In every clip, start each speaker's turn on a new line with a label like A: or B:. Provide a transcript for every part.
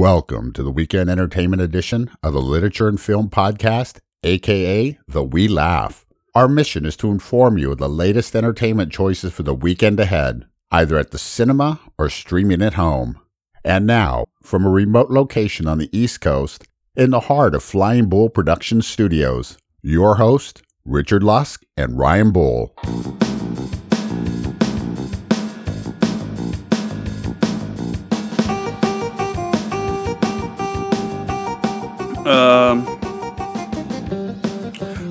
A: Welcome to the weekend entertainment edition of the Literature and Film Podcast, aka The We Laugh. Our mission is to inform you of the latest entertainment choices for the weekend ahead, either at the cinema or streaming at home. And now, from a remote location on the East Coast, in the heart of Flying Bull Production Studios, your host, Richard Lusk and Ryan Bull.
B: Um,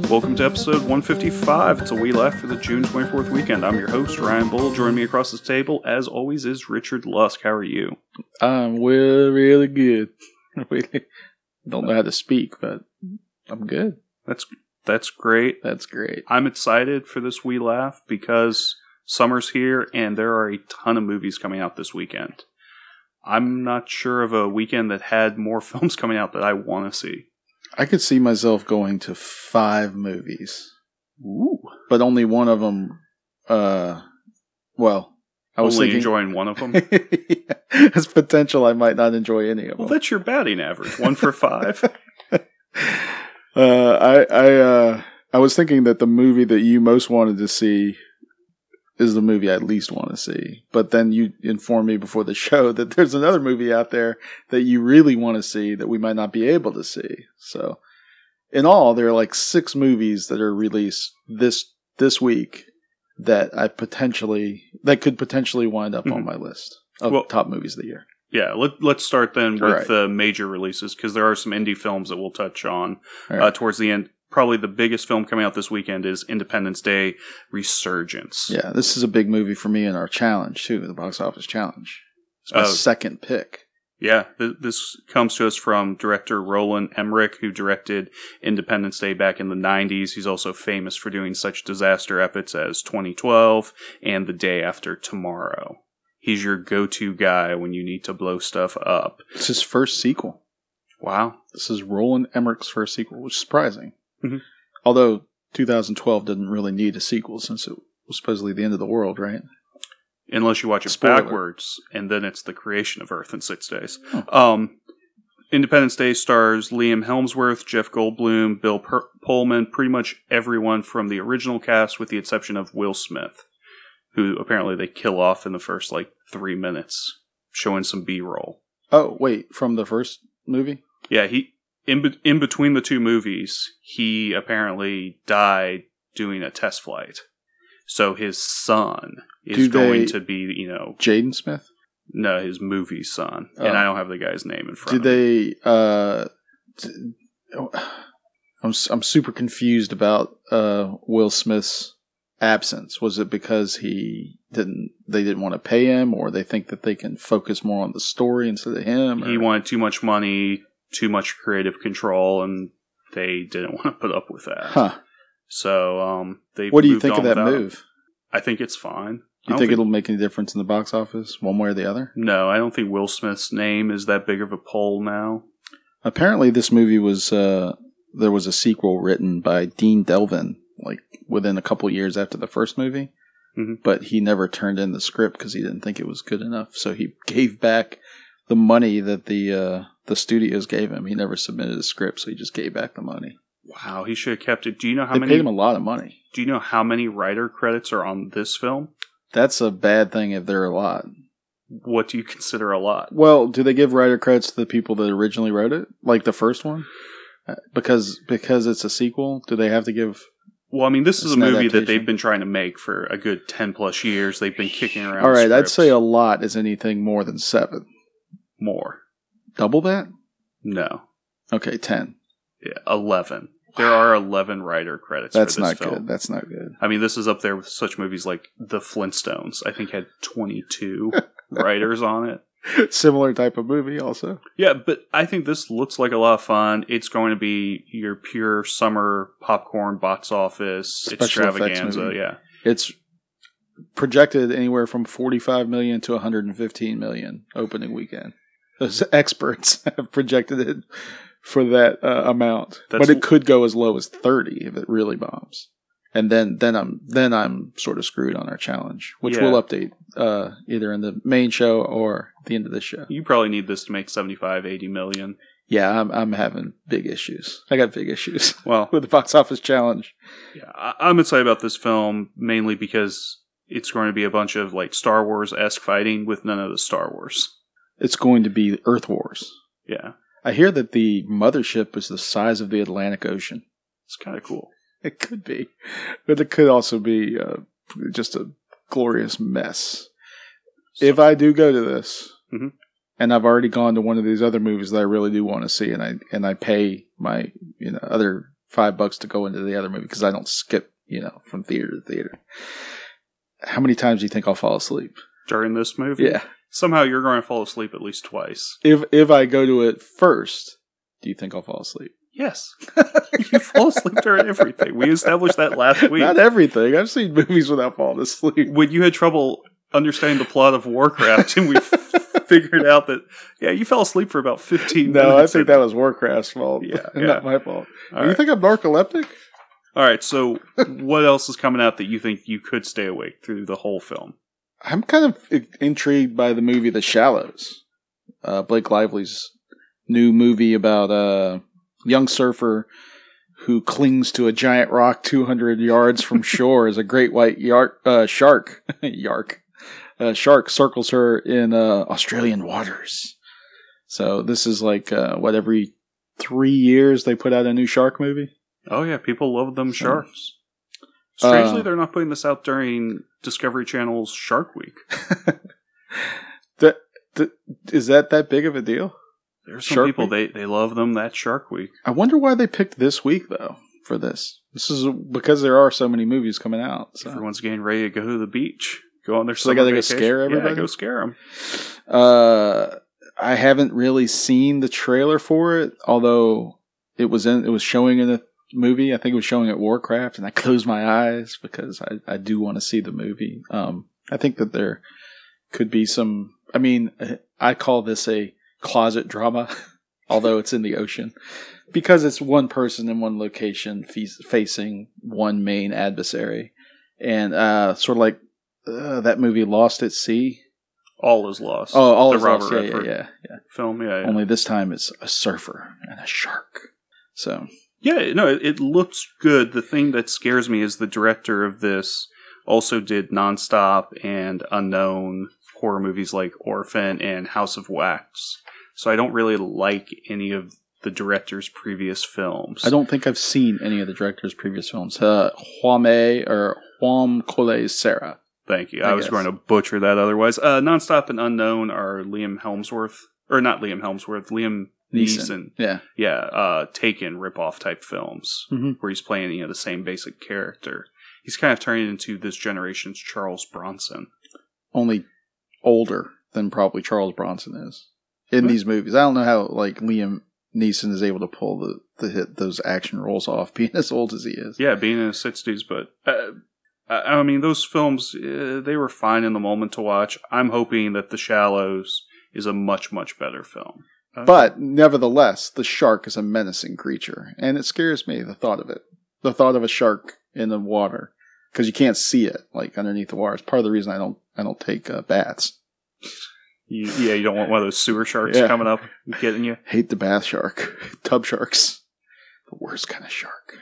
B: welcome to episode 155. It's a wee laugh for the June 24th weekend. I'm your host, Ryan Bull. Joining me across this table, as always, is Richard Lusk. How are you?
C: I'm really, really good. Really don't know how to speak, but I'm good.
B: That's that's great.
C: That's great.
B: I'm excited for this wee laugh because summer's here and there are a ton of movies coming out this weekend. I'm not sure of a weekend that had more films coming out that I want to see.
C: I could see myself going to five movies,
B: Ooh.
C: but only one of them. Uh, well, I was
B: Only
C: thinking.
B: enjoying one of them.
C: yeah, There's potential I might not enjoy any of
B: well,
C: them.
B: that's your batting average. One for five.
C: Uh, I I uh, I was thinking that the movie that you most wanted to see is the movie I at least want to see. But then you inform me before the show that there's another movie out there that you really want to see that we might not be able to see. So, in all, there are like six movies that are released this this week that I potentially that could potentially wind up on
B: Mhm.
C: my list of
B: Well-
C: top movies of the year.
B: Yeah, let, let's start then with
C: Alright.
B: the major releases because there are some indie films that we'll touch on
C: Alright.
B: uh, towards the end. Probably the biggest film coming out this weekend is Independence Day Resurgence.
C: Yeah, this is a big movie for me in our challenge too, the box office challenge. It's my
B: Oh.
C: second pick.
B: Yeah, th- this comes to us from director Roland Emmerich, who directed Independence Day back in the 90s. He's also famous for doing such disaster epics as 2012 and The Day After Tomorrow. He's your go to guy when you need to blow stuff up.
C: It's his first sequel.
B: Wow.
C: This is Roland Emmerich's first sequel, which is surprising.
B: Mhm.
C: Although 2012 didn't really need a sequel since it was supposedly the end of the world, right?
B: unless you watch it
C: Spoiler.
B: backwards, and then it's the creation of Earth in six days.
C: Huh.
B: Um, Independence Day stars Liam Hemsworth, Jeff Goldblum, Bill per- Pullman, pretty much everyone from the original cast, with the exception of Will Smith, who apparently they kill off in the first like three minutes, showing some B roll.
C: Oh, wait, from the first movie?
B: Yeah, he in be- in between the two movies, he apparently died doing a test flight. So his son is
C: Do
B: going
C: they-
B: to be, you know,
C: Jaden Smith?
B: no, his movie son,
C: Oh.
B: and I don't have the guy's name in front.
C: Did
B: of me.
C: they uh d- oh, I'm s- I'm super confused about uh Will Smith's absence. Was it because he didn't they didn't want to pay him or they think that they can focus more on the story instead of him?
B: He
C: or-
B: wanted too much money, too much creative control, and they didn't want to put up with that.
C: Huh.
B: So, um, they.
C: What do you think of that
B: without
C: move?
B: I think it's fine.
C: You
B: don't
C: think it'll make any difference in the box office, one way or the other?
B: No, I don't think Will Smith's name is that big of a pull now.
C: Apparently, this movie was uh, there was a sequel written by Dean Devlin, like within a couple years after the first movie,
B: Mhm.
C: but he never turned in the script because he didn't think it was good enough. So he gave back the money that the uh, the studios gave him. He never submitted a script, so he just gave back the money.
B: Wow, he should have kept it. Do you know how
C: they
B: many?
C: paid him a lot of money.
B: do you know how many writer credits are on this film?
C: That's a bad thing if there are a lot.
B: What do you consider a lot?
C: Well, do they give writer credits to the people that originally wrote it, like the first one? Uh, Because because it's a sequel, do they have to give?
B: Well, I mean, this is a movie that they've been trying to make for a good ten plus years. They've been kicking around.
C: All right, I'd say a lot is anything more than seven.
B: More.
C: Double that?
B: No,
C: Okay, ten.
B: yeah, eleven. There are eleven writer credits.
C: That's
B: for this
C: not
B: film.
C: good. That's not good.
B: I mean, this is up there with such movies like The Flintstones. I think had twenty two writers on it.
C: Similar type of movie, also.
B: Yeah, but I think this looks like a lot of fun. It's going to be your pure summer popcorn box office
C: Special
B: extravaganza. Yeah,
C: It's projected anywhere from forty-five million to one hundred and fifteen million opening weekend. Those experts have projected it for that uh, amount,
B: That's-
C: but it could go as low as thirty if it really bombs. and then then I'm then I'm sort of screwed on our challenge, which
B: Yeah.
C: we'll update uh, either in the main show or the end of the show.
B: You probably need this to make 75, 80 million.
C: Yeah, I'm I'm having big issues. I got big issues
B: Well,
C: with the box office challenge.
B: yeah, I- I'm excited about this film mainly because it's going to be a bunch of like Star Wars esque fighting with none of the Star Wars.
C: It's going to be Earth Wars.
B: Yeah,
C: I hear that the mothership is the size of the Atlantic Ocean.
B: it's kind of cool.
C: It could be, but it could also be uh, just a glorious mess. if I do go to this,
B: Mhm.
C: and I've already gone to one of these other movies that I really do want to see, and I and I pay my you know other five bucks to go into the other movie because I don't skip you know from theater to theater. How many times do you think I'll fall asleep?
B: During this movie,
C: Yeah,
B: somehow you're going to fall asleep at least twice.
C: if if I go to it first, do you think I'll fall asleep?
B: Yes, you fall asleep during everything. We established that last week.
C: Not everything. I've seen movies without falling asleep.
B: when you had trouble understanding the plot of Warcraft, and we figured out that yeah, you fell asleep for about fifteen.
C: No, I think that was Warcraft's fault.
B: Yeah,
C: not my fault.
B: All
C: You
B: right.
C: think I'm narcoleptic?
B: All right. So, what else is coming out that you think you could stay awake through the whole film?
C: I'm kind of intrigued by the movie The Shallows. Uh, Blake Lively's new movie about a young surfer who clings to a giant rock 200 yards from shore as a great white yark, uh, shark, yark, uh, shark circles her in uh, Australian waters. So this is like uh, what every three years they put out a new shark movie.
B: Oh yeah, people love them
C: So-
B: sharks. Strangely,
C: Uh,
B: they're not putting this out during Discovery Channel's Shark Week.
C: that, that is that that big of a deal?
B: There's some
C: Shark
B: people
C: Week?
B: they they love them that Shark Week.
C: I wonder why they picked this week though for this. This is because there are so many movies coming out. So.
B: Everyone's getting ready to go to the beach, go on their
C: So they gotta go scare everybody?
B: Yeah, go scare them.
C: Uh, I haven't really seen the trailer for it, although it was in it was showing in the movie. I think it was showing at Warcraft, and I closed my eyes because I, I do want to see the movie. Um, I think that there could be some. I mean, I call this a closet drama, although it's in the ocean, because it's one person in one location fe- facing one main adversary, and uh, sort of like uh, that movie Lost at Sea.
B: All is lost.
C: Oh, all
B: the
C: is
B: Robert
C: lost. Yeah, yeah, yeah, yeah.
B: film. Yeah, yeah.
C: Only this time it's a surfer and a shark. So
B: Yeah, no, it, it looks good. The thing that scares me is the director of this also did Nonstop and Unknown horror movies like Orphan and House of Wax. So I don't really like any of the director's previous films.
C: I don't think I've seen any of the director's previous films. Uh, Huame or Juan Cole Serra.
B: Thank you.
C: I
B: I, was
C: guess.
B: going to butcher that otherwise. Uh, Nonstop and Unknown are Liam Hemsworth, or not Liam Hemsworth, Liam Neeson.
C: Neeson. Yeah.
B: Yeah, uh, Taken ripoff type films
C: Mhm.
B: where he's playing you know the same basic character. He's kind of turning into this generation's Charles Bronson.
C: Only older than probably Charles Bronson is in these movies. I don't know how like Liam Neeson is able to pull the, the hit those action roles off, being as old as he is.
B: Yeah, being in his sixties, but uh, I I mean those films uh, they were fine in the moment to watch. I'm hoping that The Shallows is a much much better film.
C: But nevertheless, the shark is a menacing creature, and it scares me. The thought of it, the thought of a shark in the water, because you can't see it like underneath the water. It's part of the reason I don't I don't take uh, bats.
B: you, yeah, you don't want one of those sewer sharks
C: Yeah.
B: coming up getting you.
C: Hate the bath shark, tub sharks, the worst kind of shark.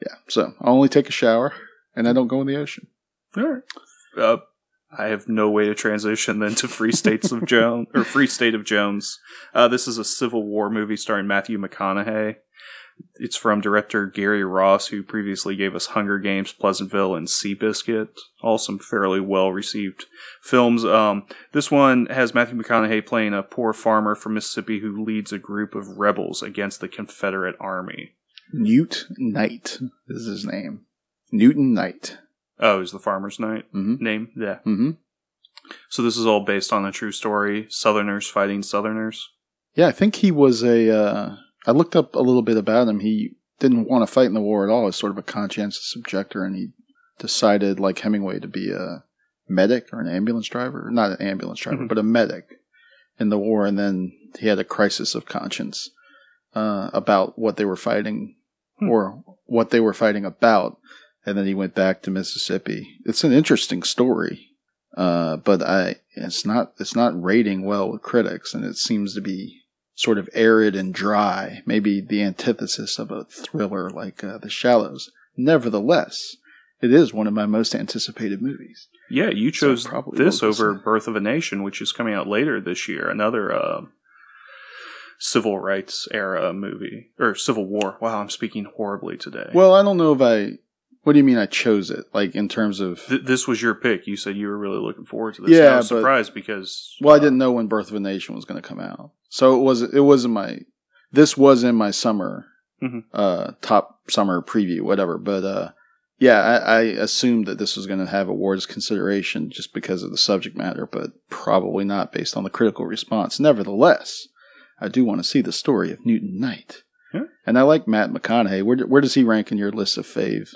C: Yeah, so I only take a shower, and I don't go in the ocean.
B: All right. Uh, I have no way to transition then to Free States of Jones or Free State of Jones. Uh, this is a Civil War movie starring Matthew McConaughey. It's from director Gary Ross, who previously gave us Hunger Games, Pleasantville, and Seabiscuit. All some fairly well received films. Um, this one has Matthew McConaughey playing a poor farmer from Mississippi who leads a group of rebels against the Confederate Army.
C: Newt Knight is his name. Newton Knight.
B: Oh, is the farmer's night
C: Mm-hmm.
B: name? Yeah.
C: Mm-hmm.
B: So this is all based on a true story. Southerners fighting Southerners.
C: Yeah, I think he was a. Uh, I looked up a little bit about him. He didn't want to fight in the war at all. He's sort of a conscientious objector, and he decided, like Hemingway, to be a medic or an ambulance driver. Not an ambulance driver,
B: Mhm.
C: but a medic in the war. And then he had a crisis of conscience uh, about what they were fighting
B: Hmm.
C: or what they were fighting about. And then he went back to Mississippi. It's an interesting story, uh, but I it's not it's not rating well with critics, and it seems to be sort of arid and dry, maybe the antithesis of a thriller like uh, The Shallows. Nevertheless, it is one of my most anticipated movies.
B: Yeah, you chose
C: probably
B: this over. Birth of a Nation, which is coming out later this year. Another uh, civil rights era movie or Civil War. Wow, I'm speaking horribly today.
C: Well, I don't know if I. What do you mean I chose it? Like in terms of.
B: Th- this was your pick. You said you were really looking forward to this.
C: Yeah,
B: I was
C: but-
B: surprised because
C: Well, I didn't know when Birth of a Nation was going to come out, so it was it wasn't my. This was in my summer,
B: Mhm.
C: uh, top summer preview, whatever. But uh, yeah, I, I assumed that this was going to have awards consideration just because of the subject matter, but probably not based on the critical response. Nevertheless, I do want to see the story of Newton Knight,
B: Yeah.
C: and I like Matt McConaughey. Where where does he rank in your list of faves?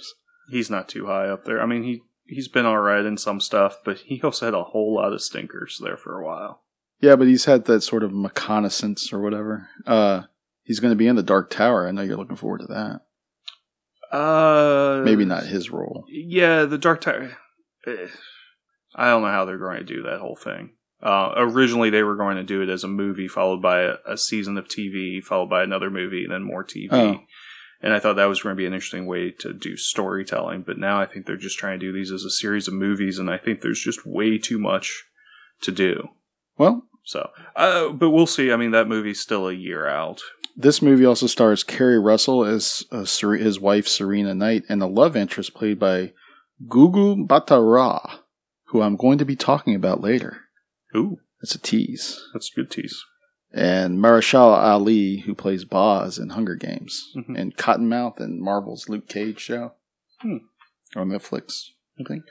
B: He's not too high up there. I mean, he he's been all right in some stuff, but he also had a whole lot of stinkers there for a while.
C: Yeah, but he's had that sort of reconnaissance or whatever. Uh, he's going to be in the Dark Tower. I know you're looking forward to that.
B: Uh,
C: Maybe not his role.
B: Yeah, the Dark Tower. eh, I don't know how they're going to do that whole thing. Uh, originally, they were going to do it as a movie, followed by a, a season of TV, followed by another movie, and then more TV.
C: Oh.
B: And I thought that was going to be an interesting way to do storytelling. But now I think they're just trying to do these as a series of movies, and I think there's just way too much to do.
C: Well,
B: So, uh, but we'll see. I mean, that movie's still a year out.
C: this movie also stars Keri Russell as uh, Ser- his wife Serena Knight and the love interest played by Gugu Mbatha-Raw, who I'm going to be talking about later.
B: Ooh,
C: that's a tease.
B: that's a good tease.
C: And Mahershala Ali, who plays Boz in Hunger Games,
B: Mhm.
C: and Cottonmouth in Marvel's Luke Cage show.
B: Hmm.
C: On Netflix, I think.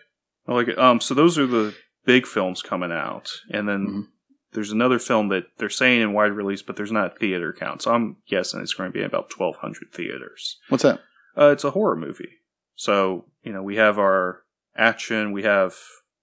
B: I like it. Um, so those are the big films coming out, and then
C: Mhm.
B: there's another film that they're saying in wide release, but there's not theater count. So I'm guessing it's going to be about 1,200 theaters.
C: What's that?
B: Uh, it's a horror movie. So you know we have our action, we have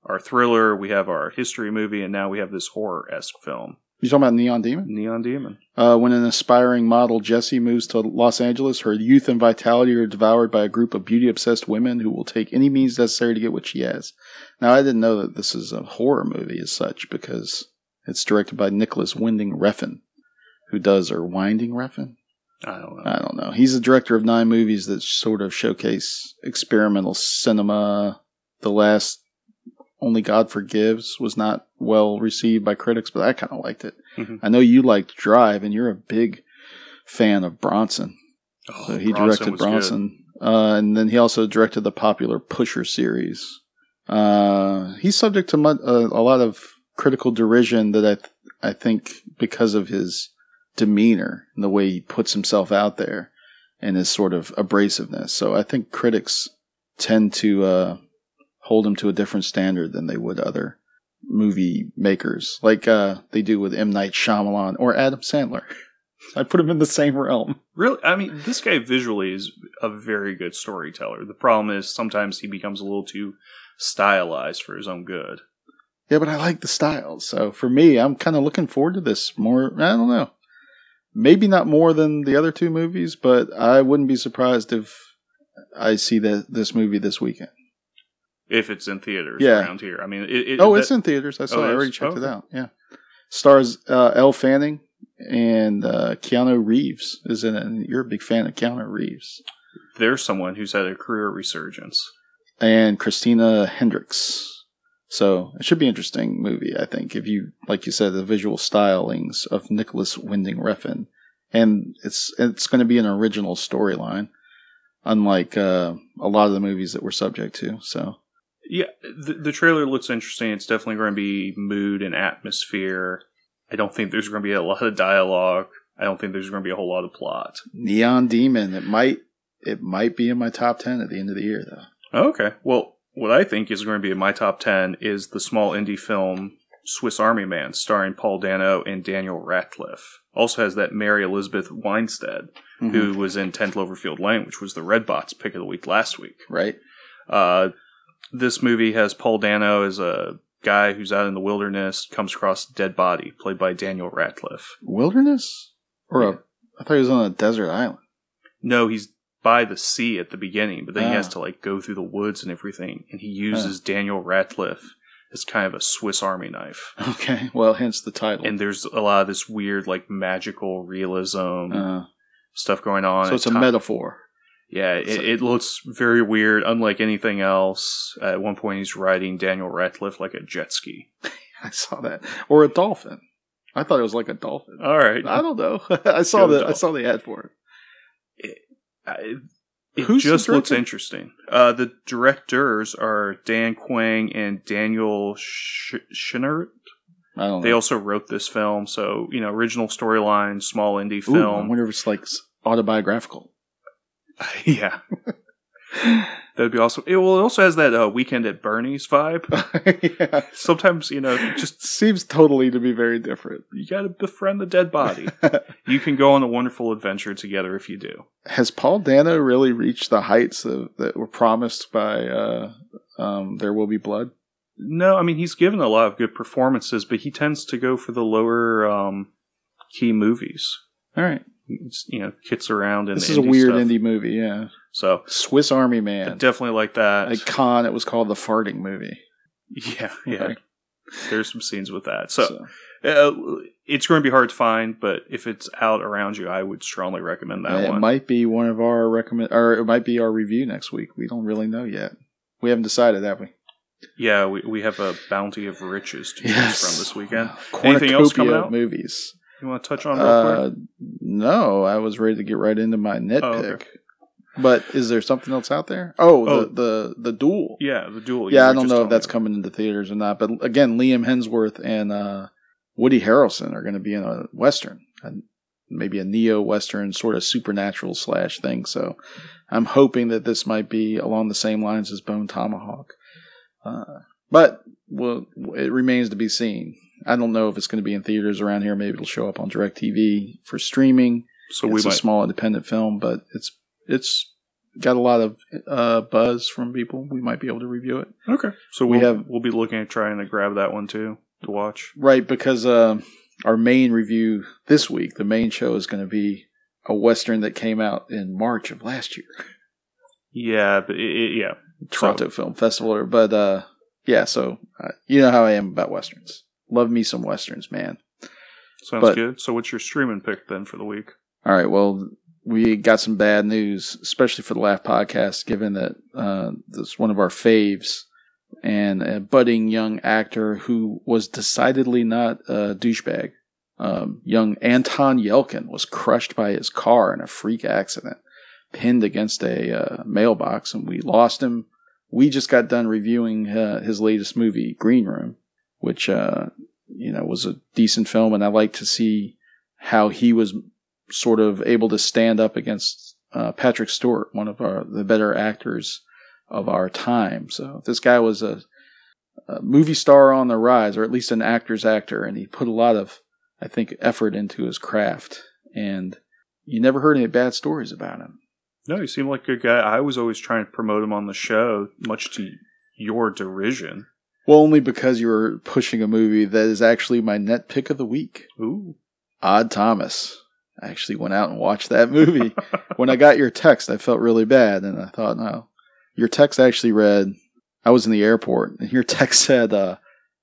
B: our thriller, we have our history movie, and now we have this horror esque film,
C: You talking about Neon Demon?
B: Neon Demon.
C: Uh, when an aspiring model, Jessie, moves to Los Angeles, her youth and vitality are devoured by a group of beauty obsessed women who will take any means necessary to get what she has. Now, I didn't know that this is a horror movie as such because it's directed by Nicholas Winding Refn, who does, or Winding Refn?
B: I don't know.
C: I don't know. He's the director of nine movies that sort of showcase experimental cinema. The last, Only God Forgives, was not well received by critics, but I kind of liked it.
B: Mhm.
C: I know you liked Drive, and you're a big fan of Bronson.
B: Oh,
C: So he
B: Bronson
C: directed. Bronson, uh, and then he also directed the popular Pusher series. Uh, he's subject to mu- uh, a lot of critical derision that I th- I think because of his demeanor and the way he puts himself out there and his sort of abrasiveness. So I think critics tend to uh, hold him to a different standard than they would other movie makers, like uh, they do with M Night Shyamalan or Adam Sandler. I put him in the same realm.
B: Really, I mean, this guy visually is a very good storyteller. The problem is sometimes he becomes a little too stylized for his own good.
C: Yeah, but I like the styles. So for me, I'm kind of looking forward to this more. I don't know. Maybe not more than the other two movies, but I wouldn't be surprised if I see that this movie this weekend.
B: If it's in theaters
C: Yeah.
B: around here, I mean, it, it,
C: oh,
B: that-
C: it's in theaters. I saw.
B: Oh,
C: it. I already checked
B: Oh,
C: it out. Yeah, stars uh, Elle Fanning and uh, Keanu Reeves is in it. And you're a big fan of Keanu Reeves
B: there's someone who's had a career resurgence.
C: and Christina Hendricks. So it should be an interesting movie, I think, if you like you said, the visual stylings of Nicholas Winding Refn. And it's it's gonna be an original storyline, unlike uh, a lot of the movies that we're subject to. So
B: Yeah, the, the trailer looks interesting. It's definitely going to be mood and atmosphere. I don't think there's going to be a lot of dialogue. I don't think there's going to be a whole lot of plot.
C: Neon Demon, it might it might be in my top ten at the end of the year though.
B: Okay. Well, what I think is going to be in my top 10 is the small indie film Swiss Army Man, starring Paul Dano and Daniel Radcliffe. Also has that Mary Elizabeth Winstead, who was in 10 Cloverfield Lane, which was the Redbox pick of the week last week.
C: right?
B: Uh, this movie has Paul Dano as a guy who's out in the wilderness, comes across a dead body, played by Daniel Radcliffe.
C: Wilderness? Or
B: Yeah.
C: a I thought he was on a desert island.
B: No, he's by the sea at the beginning, but then he has
C: Ah.
B: to like go through the woods and everything, and he uses Daniel Radcliffe as kind of a Swiss Army knife.
C: Okay. Well, hence the title.
B: And there's a lot of this weird, like magical realism
C: uh,
B: stuff going on.
C: so it's a
B: At ti-
C: metaphor.
B: Yeah, it, it looks very weird, unlike anything else. At one point, he's riding Daniel Radcliffe like a jet ski.
C: I saw that. Or a dolphin. I thought it was like a dolphin.
B: All right,
C: I don't know. I saw the I saw the ad for it.
B: I- it
C: Who's
B: just looks interesting. Uh, the directors are Dan Kwan and Daniel Sh-.
C: I don't know.
B: They also wrote this film, so you know, original storyline, small indie
C: Ooh, I
B: film.
C: wonder if it's like autobiographical.
B: yeah, that'd be awesome. It, well, it also has that uh, Weekend at Bernie's vibe.
C: yeah.
B: Sometimes you know, just
C: Seems totally to be very different.
B: you got to befriend the dead body. you can go on a wonderful adventure together if you do.
C: Has Paul Dano really reached the heights of, that were promised by uh, um, There Will Be Blood?
B: No, I mean he's given a lot of good performances, but he tends to go for the lower um, key movies.
C: All right.
B: You know, kits around and
C: This is a weird indie movie, yeah.
B: So
C: Swiss Army
B: I
C: Man.
B: definitely like that.
C: At Con, it was called the farting movie.
B: yeah, yeah. There's some scenes with that. So, uh, it's going to be hard to find, but if it's out around you, I would strongly recommend that
C: it
B: one.
C: It might be one of our recommend, or it might be our review next week. We don't really know yet. We haven't decided, have we?
B: yeah, we, we have a bounty of riches to choose from this weekend. Anything else coming
C: of
B: out?
C: Movies.
B: You want to touch on real
C: Uh,
B: quick?
C: no, I was ready to get right into my nitpick.
B: Oh, okay.
C: But is there something else out there? Oh,
B: Oh.
C: the the the duel.
B: Yeah, the duel.
C: Yeah, I don't know if that's
B: about.
C: coming into theaters or not. But again, Liam Hemsworth and uh, Woody Harrelson are going to be in a western, and maybe a neo western sort of supernatural slash thing. So I'm hoping that this might be along the same lines as Bone Tomahawk. Uh, but well, it remains to be seen. I don't know if it's going to be in theaters around here. Maybe it'll show up on DirecTV for streaming.
B: So
C: it's
B: we
C: a small independent film, but it's it's got a lot of uh, buzz from people. We might be able to review it.
B: Okay. So
C: We
B: we'll,
C: have-
B: we'll be looking at trying to grab that one too to watch.
C: Right, because uh, our main review this week, the main show is going to be a western that came out in March of last year,
B: Yeah, but it, yeah.
C: Toronto Film Festival. But uh, yeah, so uh, you know how I am about westerns. Love me some westerns, man.
B: Sounds
C: But-
B: good. So what's your streaming pick then for the week?
C: All right, well, we got some bad news, especially for the Laugh podcast, given that uh, this is one of our faves and a budding young actor who was decidedly not a douchebag. Um, young Anton Yelkin was crushed by his car in a freak accident, pinned against a uh, mailbox, and we lost him. We just got done reviewing uh, his latest movie, Green Room, which uh, you know was a decent film, and I like to see how he was sort of able to stand up against uh, Patrick Stewart, one of our the better actors of our time. So this guy was a, a movie star on the rise, or at least an actor's actor, and he put a lot of, I think, effort into his craft. And you never heard any bad stories about him.
B: No, he seemed like a good guy. I was always trying to promote him on the show, much to your derision.
C: Well, only because you were pushing a movie that is actually my net pick of the week.
B: Ooh.
C: Odd Thomas. I actually went out and watched that movie. when I got your text, I felt really bad, and I thought, no. Your text actually read, I was in the airport, and your text said, uh,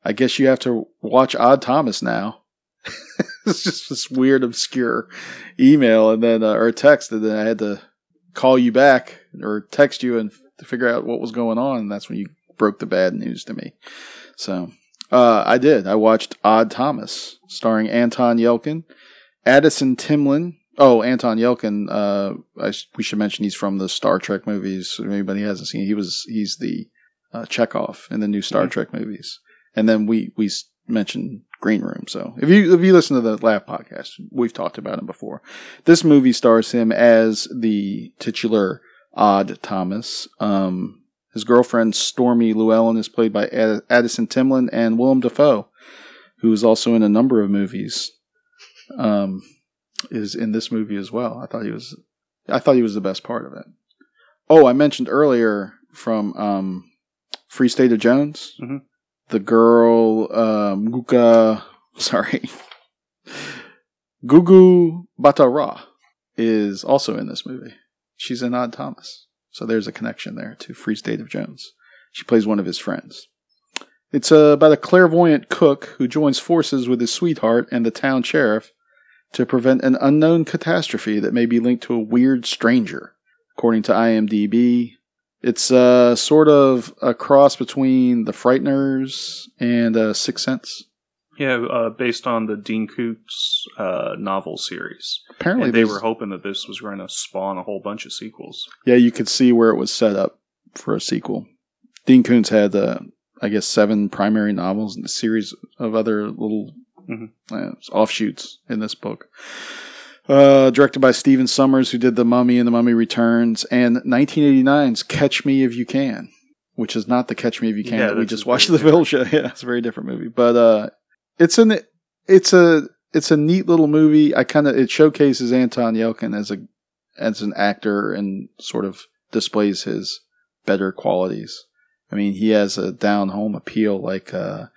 C: I guess you have to watch Odd Thomas now. it's just this weird, obscure email, and then, uh, or text, and then I had to call you back or text you and to figure out what was going on, and that's when you broke the bad news to me. So, uh, I did. I watched Odd Thomas, starring Anton Yelkin, Addison Timlin. Oh, Anton Yelkin. Uh, I we should mention he's from the Star Trek movies. If anybody hasn't seen, he was he's the uh, Chekov in the new Star
B: Mhm.
C: Trek movies. And then we we mentioned Green Room. So if you if you listen to the Laugh podcast, we've talked about him before. This movie stars him as the titular Odd Thomas. Um, his girlfriend Stormy Llewellyn is played by Ad- Addison Timlin and Willem Dafoe, who is also in a number of movies. Um, is in this movie as well. I thought he was, I thought he was the best part of it. Oh, I mentioned earlier from um, Free State of Jones,
B: Mhm.
C: the girl um, Guga, sorry, Gugu Mbatha-Raw is also in this movie. she's in Odd Thomas. So there's a connection there to Free State of Jones. She plays one of his friends. It's uh, about a clairvoyant cook who joins forces with his sweetheart and the town sheriff to prevent an unknown catastrophe that may be linked to a weird stranger. According to IMDb, it's uh, sort of a cross between The Frighteners and uh, Sixth Sense.
B: Yeah, uh, based on the Dean Koontz uh, novel series.
C: Apparently,
B: And they were hoping that this was going to spawn a whole bunch of sequels.
C: Yeah, you could see where it was set up for a sequel. Dean Koontz had, uh, I guess, seven primary novels and a series of other little
B: Mhm.
C: uh, offshoots in this book. Uh, directed by Stephen Sommers, who did The Mummy and The Mummy Returns, and 1989's Catch Me If You Can, which is not the Catch Me If You Can
B: Yeah,
C: that we just watched the film show. Yeah, it's a very different movie, but uh, it's an it's a it's a neat little movie. I kind of it showcases Anton Yelkin as a as an actor and sort of displays his better qualities. I mean, he has a down home appeal. Like, uh,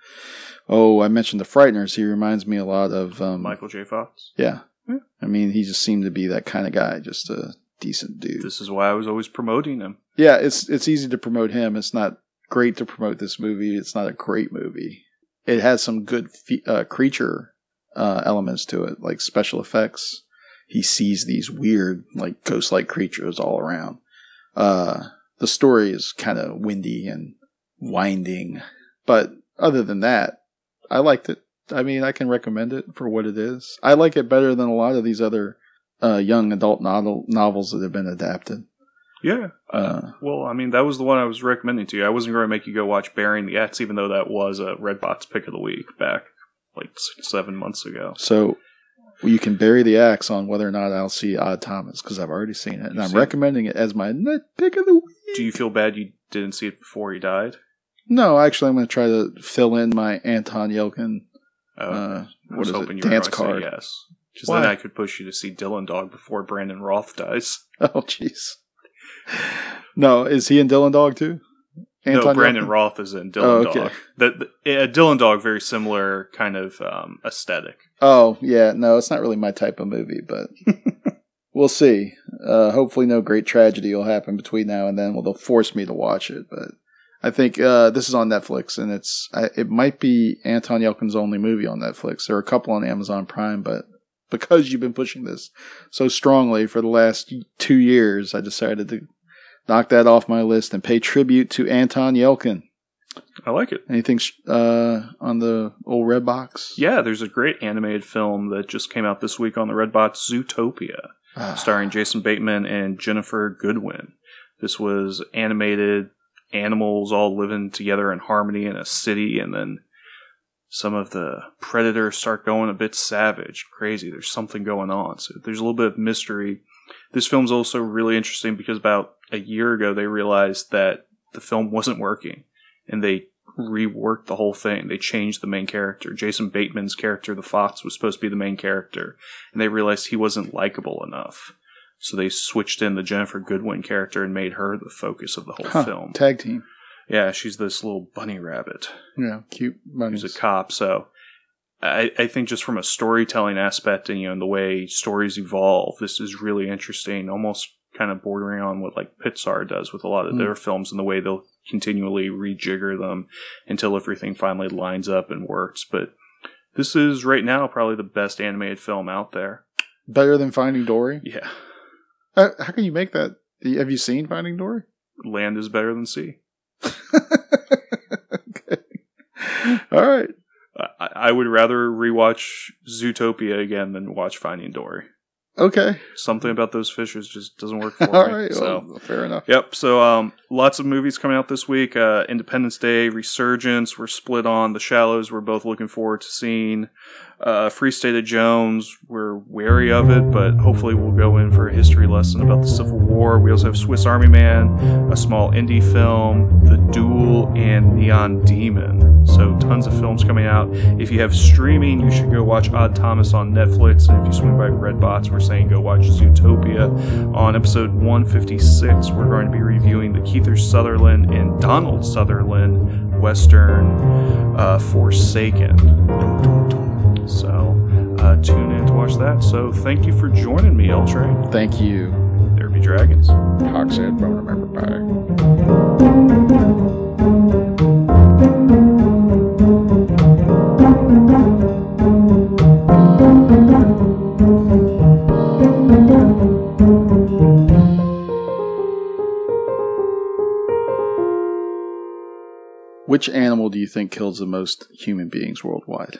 C: oh, I mentioned the Frighteners. He reminds me a lot of um,
B: Michael J. Fox.
C: Yeah,
B: Yeah.
C: I mean, he just seemed to be that kind of guy, just a decent dude.
B: This is why I was always promoting him.
C: Yeah, it's it's easy to promote him. It's not great to promote this movie. It's not a great movie. It has some good fe- uh, creature uh, elements to it, like special effects. He sees these weird, like ghost-like creatures all around. Uh, the story is kind of windy and winding, but other than that, I liked it. I mean, I can recommend it for what it is. I like it better than a lot of these other uh, young adult novel- novels that have been adapted.
B: Yeah.
C: Uh,
B: Well, I mean, that was the one I was recommending to you. I wasn't going to make you go watch Burying the Axe, even though that was a Redbox pick of the week back like six, seven months ago.
C: So you can bury the axe on whether or not I'll see Odd Thomas because I've already seen it, and
B: You've
C: I'm
B: seen it?
C: recommending it as my net pick of the week.
B: Do you feel bad you didn't see it before he died?
C: No, actually, I'm going to try to fill in my Anton Yelkin.
B: Oh,
C: Uh,
B: I was
C: is
B: hoping
C: it?
B: you
C: Dance card.
B: yes. Because then I could push you to see Dylan Dog before Brandon Routh dies.
C: Oh, jeez. No, is he in Dylan Dog too?
B: no, Brandon
C: Yelkin?
B: Routh is in Dylan
C: Oh, okay.
B: Dog. The, the, uh, Dylan Dog, very similar kind of um, aesthetic.
C: Oh, yeah. No, it's not really my type of movie, but we'll see. Uh, hopefully, no great tragedy will happen between now and then. Well, they'll force me to watch it, but I think uh, this is on Netflix, and it's I, it might be Anton Yelkin's only movie on Netflix. There are a couple on Amazon Prime, but because you've been pushing this so strongly for the last two years, I decided to knock that off my list and pay tribute to Anton Yelkin.
B: I like it.
C: Anything uh, on the old red box?
B: Yeah, there's a great animated film that just came out this week on the Redbox, Zootopia.
C: Ah.
B: starring Jason Bateman and Ginnifer Goodwin. This was animated animals all living together in harmony in a city, and then some of the predators start going a bit savage, crazy. There's something going on. So there's a little bit of mystery. This film's also really interesting because about a year ago they realized that the film wasn't working, and they reworked the whole thing. They changed the main character. Jason Bateman's character, the fox, was supposed to be the main character and they realized he wasn't likable enough. So they switched in the Ginnifer Goodwin character and made her the focus of the whole
C: Huh,
B: film.
C: Tag team.
B: Yeah, she's this little bunny rabbit
C: Yeah, cute.
B: bunny.
C: She's
B: a cop. So I, I think just from a storytelling aspect and you know and the way stories evolve, this is really interesting. Almost kind of bordering on what like Pixar does with a lot of
C: Mm.
B: their films and the way they'll continually rejigger them until everything finally lines up and works. But this is right now probably the best animated film out there.
C: Better than Finding Dory.
B: Yeah.
C: How, how can you make that? Have you seen Finding Dory?
B: land is better than sea.
C: okay. All right.
B: I, I would rather rewatch Zootopia again than watch Finding Dory.
C: Okay.
B: Something about those fishes just doesn't work for
C: All
B: me.
C: right.
B: So.
C: Well, fair enough.
B: Yep. So, um, lots of movies coming out this week. Uh, Independence Day, Resurgence. We're split on The Shallows. We're both looking forward to seeing. Uh, Free State of Jones. We're wary of it, but hopefully we'll go in for a history lesson about the Civil War. We also have Swiss Army Man, a small indie film, The Duel, and Neon Demon. So tons of films coming out. If you have streaming, you should go watch Odd Thomas on Netflix. And if you swing by Redbox, we're saying go watch Zootopia. On episode 156, we're going to be reviewing the Kiefer Sutherland and Donald Sutherland Western uh, Forsaken. So uh, tune in to watch that. So thank you for joining me, L Train.
C: Thank you.
B: There be Dragons.
C: Hawk said, "Don't remember pie." Which animal do you think kills the most human beings worldwide?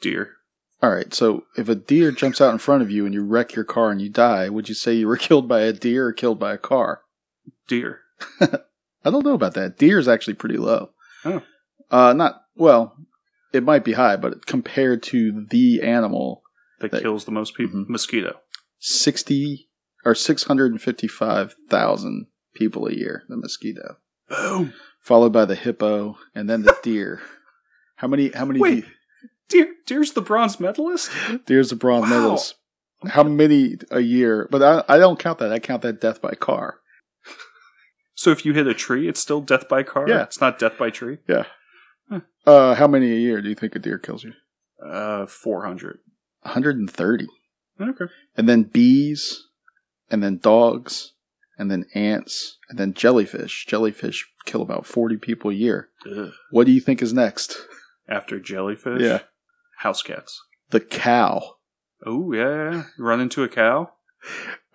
B: Deer.
C: All right, so if a deer jumps out in front of you and you wreck your car and you die, would you say you were killed by a deer or killed by a car?
B: Deer.
C: I don't know about that. Deer is actually pretty low.
B: Oh.
C: Uh, not well. It might be high, but compared to the animal,
B: That
C: That-
B: kills the most people.
C: Mhm.
B: Mosquito.
C: sixty or six hundred and fifty-five thousand people a year. The mosquito,
B: Boom.
C: followed by the hippo, and then the deer. How many? How many?
B: Wait. Deer. Deer's the bronze medalist.
C: de- deer's the bronze
B: Wow.
C: medals. How many a year? But I, I don't count that. I count that death by car.
B: So if you hit a tree, it's still death by car.
C: Yeah.
B: It's not death by tree.
C: Yeah.
B: Huh.
C: Uh, how many a year do you think a deer kills you?
B: Uh, four hundred.
C: 130.
B: Okay.
C: And then bees, and then dogs, and then ants, and then jellyfish. Jellyfish kill about 40 people a year.
B: Ugh.
C: What do you think is next?
B: After jellyfish.
C: Yeah.
B: House cats.
C: The cow.
B: Oh yeah, yeah, yeah. You run into a cow.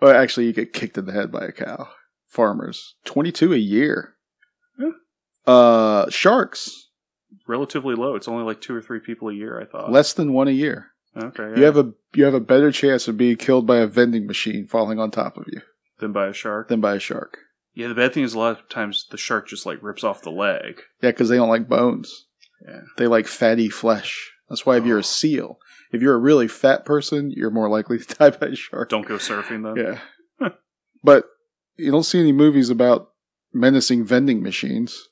C: Well, actually, you get kicked in the head by a cow. Farmers. 22 a year.
B: Yeah.
C: Uh, sharks.
B: Relatively low. It's only like two or three people a year. I thought.
C: Less than one a year.
B: Okay.
C: You have a you have a better chance of being killed by a vending machine falling on top of you
B: than by a shark.
C: than by a shark.
B: Yeah. The bad thing is a lot of times the shark just like rips off the leg.
C: Yeah, because they don't like bones.
B: Yeah.
C: They like fatty flesh. That's why if you're a seal, if you're a really fat person, you're more likely to die by a shark.
B: Don't go surfing then.
C: Yeah. But you don't see any movies about menacing vending machines.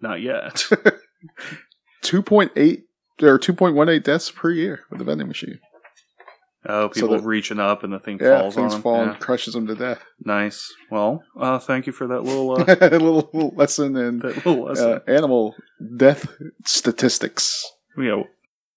B: Not yet.
C: 2.8 or 2.18 deaths per year with a vending machine.
B: Oh, people
C: the-
B: reaching up and the thing
C: Yeah,
B: falls
C: things
B: on them.
C: fall
B: Yeah.
C: and crushes them to death.
B: Nice. Well, uh, thank you for that little uh,
C: little, little lesson in
B: that little lesson.
C: uh, animal death statistics.
B: yeah,